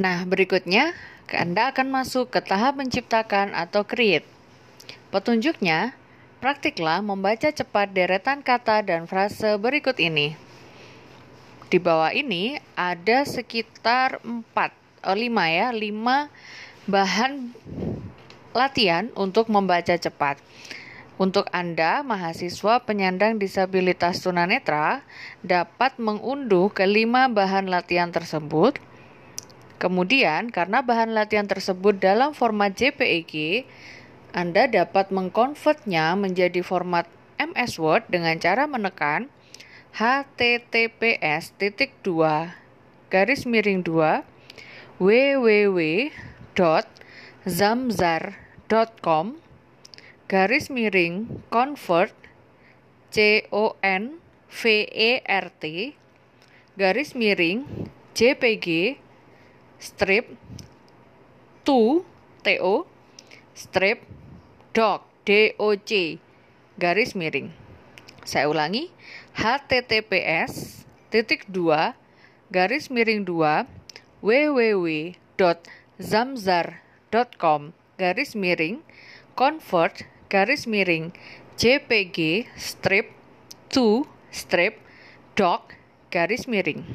Nah, berikutnya Anda akan masuk ke tahap menciptakan atau create. Petunjuknya, praktiklah membaca cepat deretan kata dan frase berikut ini. Di bawah ini ada sekitar 4, oh 5 ya, 5 bahan latihan untuk membaca cepat. Untuk Anda, mahasiswa penyandang disabilitas tunanetra, dapat mengunduh kelima bahan latihan tersebut Kemudian, karena bahan latihan tersebut dalam format JPEG, Anda dapat mengkonvertnya menjadi format MS Word dengan cara menekan https titik dua garis miring 2 www.zamzar.com garis miring convert c o n v e r t garis miring jpg strip to to strip doc doc garis miring. Saya ulangi https titik dua garis miring dua www.zamzar.com garis miring convert garis miring jpg strip to strip doc garis miring